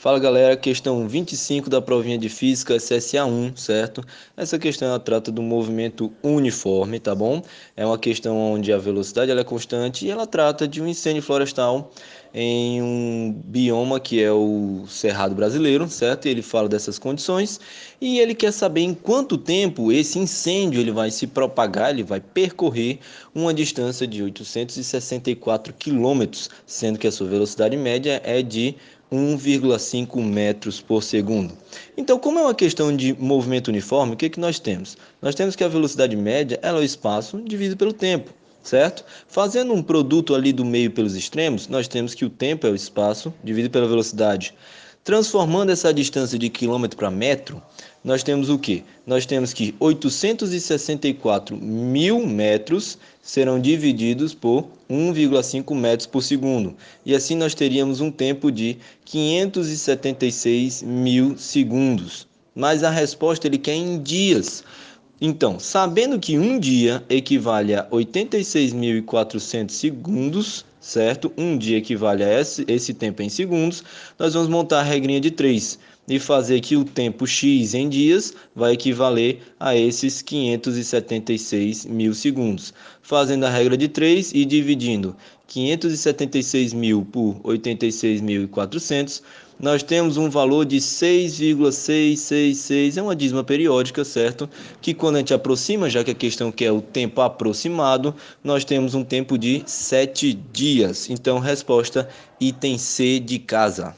Fala galera, questão 25 da provinha de física SSA1, certo? Essa questão ela trata do movimento uniforme, tá bom? É uma questão onde a velocidade ela é constante e ela trata de um incêndio florestal em um bioma que é o Cerrado Brasileiro, certo? Ele fala dessas condições e ele quer saber em quanto tempo esse incêndio ele vai se propagar, ele vai percorrer uma distância de 864 quilômetros, sendo que a sua velocidade média é de 1,5 metros por segundo. Então, como é uma questão de movimento uniforme, o que, é que nós temos? Nós temos que a velocidade média é o espaço dividido pelo tempo, certo? Fazendo um produto ali do meio pelos extremos, nós temos que o tempo é o espaço dividido pela velocidade. Transformando essa distância de quilômetro para metro, nós temos o que? Nós temos que 864 mil metros serão divididos por 1,5 metros por segundo. E assim nós teríamos um tempo de 576 mil segundos. Mas a resposta ele quer em dias. Então, sabendo que um dia equivale a 86.400 segundos, certo? Um dia equivale a esse, esse tempo em segundos, nós vamos montar a regrinha de 3 e fazer que o tempo x em dias vai equivaler a esses 576 mil segundos. Fazendo a regra de 3 e dividindo 576 mil por 86.400, nós temos um valor de 6,666, é uma dízima periódica, certo? Que quando a gente aproxima, já que a questão quer o tempo aproximado, nós temos um tempo de 7 dias. Então, resposta item C de casa.